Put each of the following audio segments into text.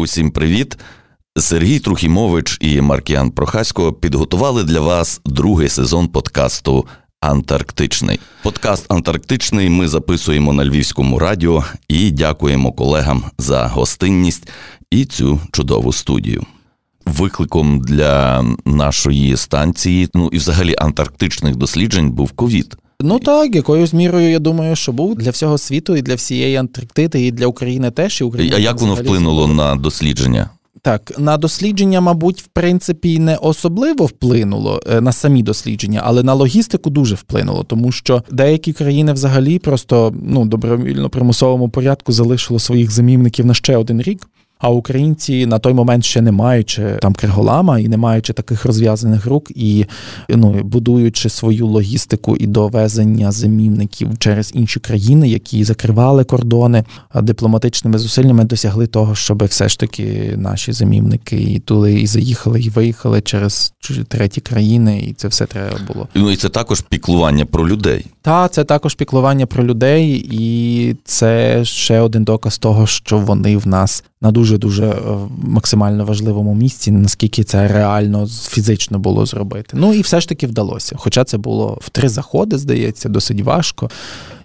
Усім привіт! Сергій Трухімович і Маркіан Прохасько підготували для вас другий сезон подкасту Антарктичний. Подкаст Антарктичний ми записуємо на Львівському радіо і дякуємо колегам за гостинність і цю чудову студію. Викликом для нашої станції, ну і взагалі антарктичних досліджень, був ковід. Ну так, якоюсь мірою, я думаю, що був для всього світу, і для всієї Антарктиди, і для України теж. І Україна А як воно вплинуло на дослідження? Так, на дослідження, мабуть, в принципі, не особливо вплинуло е, на самі дослідження, але на логістику дуже вплинуло, тому що деякі країни взагалі просто ну добровільно примусовому порядку залишило своїх замівників на ще один рік. А українці на той момент ще не маючи там криголама і не маючи таких розв'язаних рук, і ну будуючи свою логістику і довезення замівників через інші країни, які закривали кордони дипломатичними зусиллями, досягли того, щоб все ж таки наші замівники і туди і заїхали, і виїхали через треті країни, і це все треба було. Ну і це також піклування про людей. Та це також піклування про людей, і це ще один доказ того, що вони в нас на дуже дуже максимально важливому місці, наскільки це реально фізично було зробити. Ну і все ж таки вдалося. Хоча це було в три заходи, здається, досить важко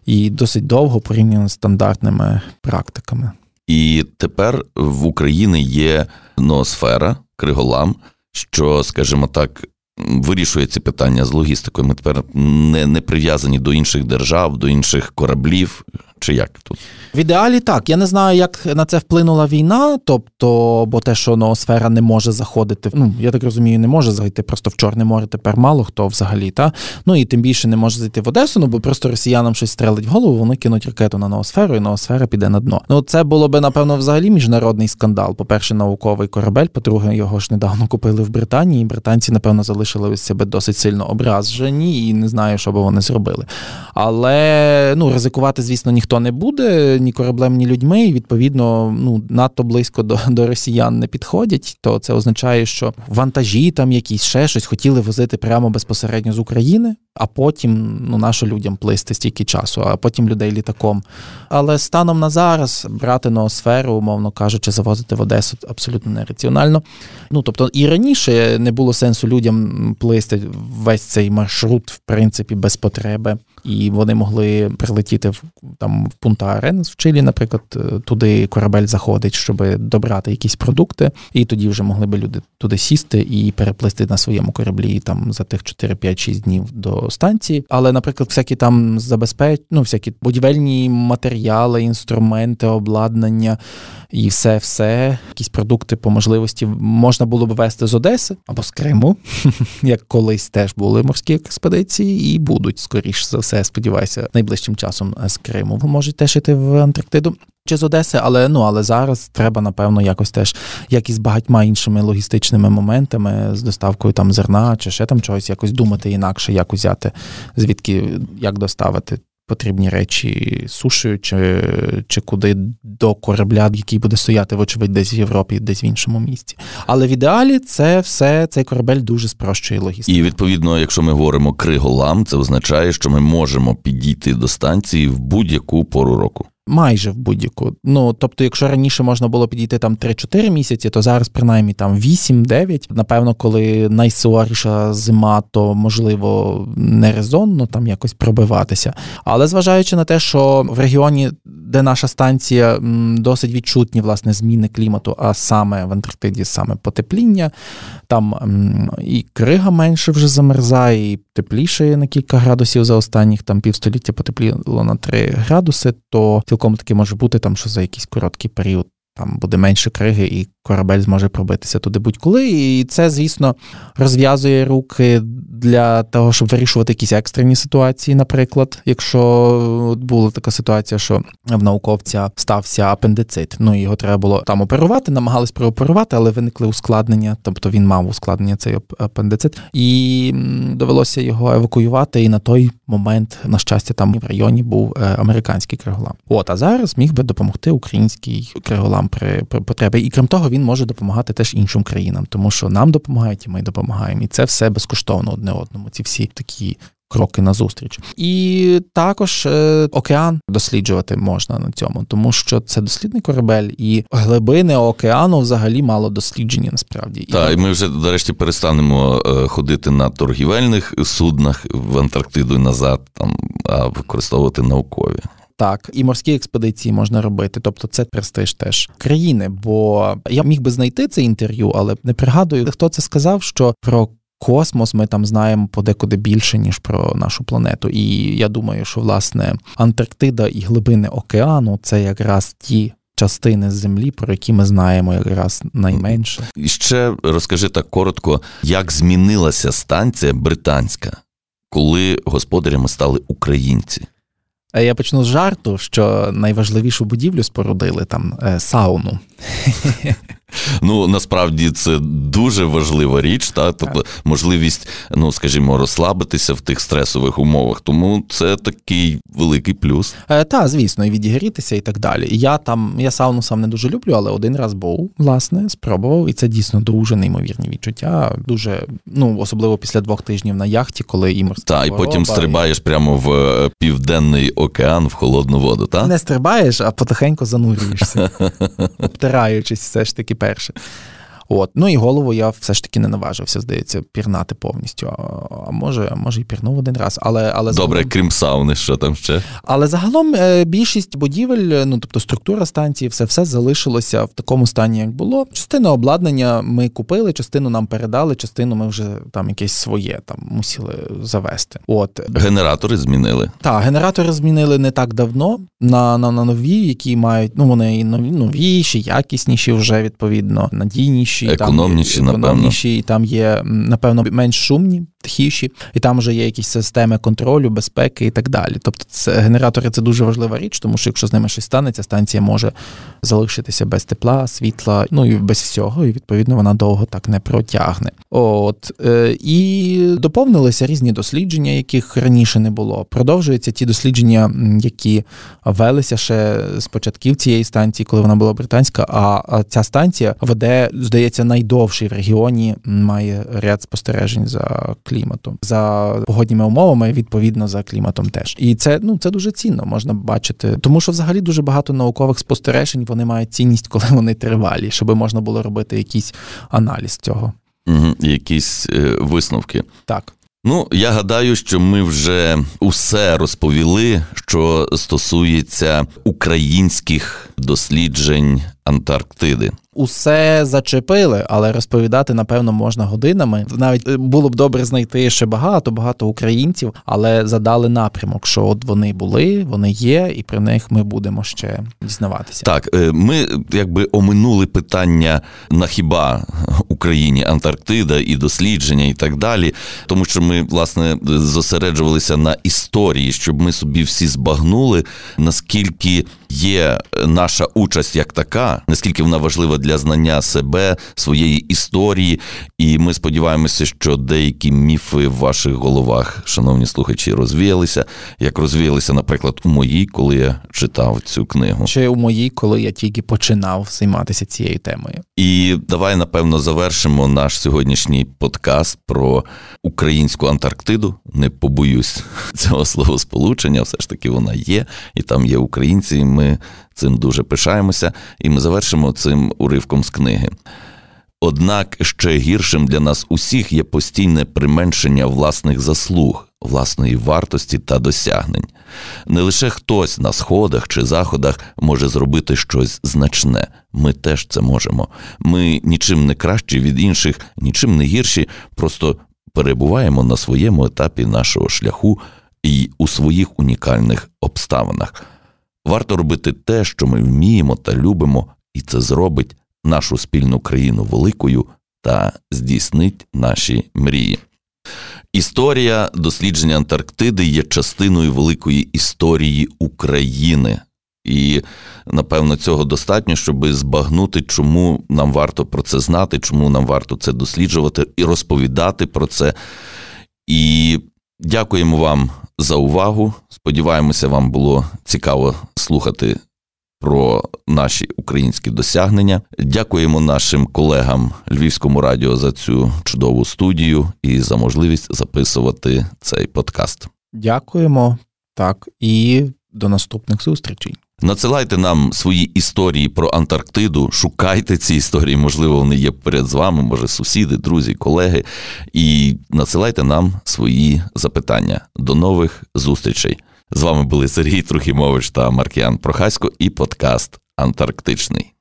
і досить довго порівняно з стандартними практиками. І тепер в Україні є ноосфера, криголам, що, скажімо так, вирішує ці питання з логістикою. Ми тепер не, не прив'язані до інших держав, до інших кораблів. Чи як тут? В ідеалі так. Я не знаю, як на це вплинула війна, тобто, бо те, що ноосфера не може заходити, ну я так розумію, не може зайти просто в Чорне море тепер мало хто взагалі, та ну і тим більше не може зайти в Одесу, ну бо просто росіянам щось стрелить в голову, вони кинуть ракету на ноосферу, і ноосфера піде на дно. Ну це було би, напевно, взагалі міжнародний скандал. По-перше, науковий корабель, по-друге, його ж недавно купили в Британії. і Британці, напевно, залишили себе досить сильно ображені і не знаю, що би вони зробили. Але ну ризикувати, звісно, ніхто не буде ні кораблем, ні людьми, і відповідно ну надто близько до до росіян не підходять. То це означає, що вантажі там якісь ще щось хотіли возити прямо безпосередньо з України, а потім ну нащо людям плисти стільки часу, а потім людей літаком. Але станом на зараз брати ноосферу, умовно кажучи, завозити в Одесу абсолютно нераціонально. Ну тобто і раніше не було сенсу людям плисти весь цей маршрут, в принципі, без потреби і вони могли прилетіти в там в Пунта Аренес в Чилі, наприклад, е, туди корабель заходить, щоб добрати якісь продукти, і тоді вже могли би люди туди сісти і переплисти на своєму кораблі там за тих 4-5-6 днів до станції. Але, наприклад, всякі там забезпеч... ну, всякі будівельні матеріали, інструменти, обладнання і все, все, якісь продукти по можливості можна було б вести з Одеси або з Криму, як колись теж були морські експедиції, і будуть скоріш за все, сподіваюся, найближчим часом з Криму. Ви можете теж йти в Антарктиду. Чи з Одеси, але ну але зараз треба, напевно, якось теж, як і з багатьма іншими логістичними моментами, з доставкою там зерна чи ще там чогось, якось думати інакше, як узяти, звідки як доставити потрібні речі суші чи чи куди до корабля, який буде стояти, вочевидь, десь в Європі, десь в іншому місці. Але в ідеалі це все цей корабель дуже спрощує логістику. І відповідно, якщо ми говоримо криголам, це означає, що ми можемо підійти до станції в будь-яку пору року. Майже в будь-яку. Ну тобто, якщо раніше можна було підійти там 3-4 місяці, то зараз принаймні там 8-9. Напевно, коли найсуворіша зима, то можливо не резонно там якось пробиватися. Але зважаючи на те, що в регіоні, де наша станція досить відчутні власне зміни клімату, а саме в Антарктиді саме потепління, там і крига менше вже замерзає, і тепліше на кілька градусів за останніх там півстоліття потепліло на 3 градуси, то цілком таки може бути там, що за якийсь короткий період там буде менше криги, і корабель зможе пробитися туди будь-коли. І це, звісно, розв'язує руки для того, щоб вирішувати якісь екстрені ситуації. Наприклад, якщо була така ситуація, що в науковця стався апендицит, ну його треба було там оперувати, намагались прооперувати, але виникли ускладнення, тобто він мав ускладнення цей апендицит, і довелося його евакуювати. І на той момент, на щастя, там в районі був е, американський криголам. От а зараз міг би допомогти український криголам при потребі. І крім того, він може допомагати теж іншим країнам, тому що нам допомагають, і ми допомагаємо. І це все безкоштовно одне одному. Ці всі такі кроки назустріч. І також е, океан досліджувати можна на цьому, тому що це дослідний корабель, і глибини океану взагалі мало досліджені насправді. Так, і ми вже нарешті перестанемо е, ходити на торгівельних суднах в Антарктиду і назад, там а використовувати наукові. Так, і морські експедиції можна робити, тобто це престиж теж країни. Бо я міг би знайти це інтерв'ю, але не пригадую, хто це сказав, що про космос ми там знаємо подекуди більше, ніж про нашу планету. І я думаю, що власне Антарктида і глибини океану це якраз ті. Частини землі, про які ми знаємо якраз найменше. І ще розкажи так коротко, як змінилася станція британська, коли господарями стали українці. Е, я почну з жарту, що найважливішу будівлю спорудили там е, сауну. Ну насправді це дуже важлива річ, та тобто можливість, ну скажімо, розслабитися в тих стресових умовах. Тому це такий великий плюс. Е, Та, звісно, і відігрітися і так далі. Я там, я сауну сам не дуже люблю, але один раз був, власне, спробував, і це дійсно дуже неймовірні відчуття. Дуже, ну особливо після двох тижнів на яхті, коли і морська Так, і потім стрибаєш і... прямо в е, південний океан в холодну воду. так? Не стрибаєш, а потихеньку занурюєшся, обтираючись все ж таки persen. От. Ну і голову я все ж таки не наважився, здається, пірнати повністю. А може, може і пірнув один раз. Але, але Добре, загалом... крім сауни, що там ще? Але загалом е, більшість будівель, ну тобто структура станції, все все залишилося в такому стані, як було. Частину обладнання ми купили, частину нам передали, частину ми вже там якесь своє там мусили завести. От Генератори змінили. Так, генератори змінили не так давно на на, на нові, які мають, ну вони і нові, новіші, якісніші вже відповідно, надійніші економніші, економніші, там, економніші, і там є, напевно, менш шумні, тихіші, і там вже є якісь системи контролю, безпеки і так далі. Тобто, це генератори це дуже важлива річ, тому що якщо з ними щось станеться, станція може залишитися без тепла, світла, ну і без всього, і відповідно вона довго так не протягне. От е, і доповнилися різні дослідження, яких раніше не було. Продовжуються ті дослідження, які велися ще з початків цієї станції, коли вона була британська. А ця станція веде, здається, найдовший в регіоні, має ряд спостережень за кліматом, за погодніми умовами, відповідно за кліматом теж. І це ну це дуже цінно, можна бачити, тому що взагалі дуже багато наукових спостережень вони мають цінність, коли вони тривалі, щоб можна було робити якийсь аналіз цього. Угу, Якісь е, висновки. Так. Ну, я гадаю, що ми вже усе розповіли, що стосується українських досліджень Антарктиди усе зачепили, але розповідати, напевно, можна годинами. Навіть е, було б добре знайти ще багато, багато українців, але задали напрямок, що от вони були, вони є, і про них ми будемо ще дізнаватися. Так, е, ми якби оминули питання на хіба Україні Антарктида і дослідження, і так далі, тому що ми власне зосереджувалися на історії, щоб ми собі всі збагнули, наскільки є наша участь як така, наскільки вона важлива для знання себе, своєї історії. І ми сподіваємося, що деякі міфи в ваших головах, шановні слухачі, розвіялися, як розвіялися, наприклад, у моїй, коли я читав цю книгу, чи у моїй, коли я тільки починав займатися цією темою. І давай напевно завершимо наш сьогоднішній подкаст про українську Антарктиду. Не побоюсь цього словосполучення, все ж таки вона є, і там є українці. і Ми цим дуже пишаємося, і ми завершимо цим уривком з книги. Однак ще гіршим для нас усіх є постійне применшення власних заслуг, власної вартості та досягнень. Не лише хтось на сходах чи заходах може зробити щось значне, ми теж це можемо. Ми нічим не кращі від інших, нічим не гірші, просто перебуваємо на своєму етапі нашого шляху і у своїх унікальних обставинах. Варто робити те, що ми вміємо та любимо, і це зробить нашу спільну країну великою та здійснить наші мрії. Історія дослідження Антарктиди є частиною великої історії України, і напевно цього достатньо, щоб збагнути, чому нам варто про це знати, чому нам варто це досліджувати і розповідати про це. І дякуємо вам за увагу. Сподіваємося, вам було цікаво слухати про наші українські досягнення. Дякуємо нашим колегам Львівському радіо за цю чудову студію і за можливість записувати цей подкаст. Дякуємо так і до наступних зустрічей. Надсилайте нам свої історії про Антарктиду, шукайте ці історії, можливо, вони є перед з вами, може, сусіди, друзі, колеги. І надсилайте нам свої запитання. До нових зустрічей. З вами були Сергій Трухімович та Маркіян Прохасько і подкаст Антарктичний.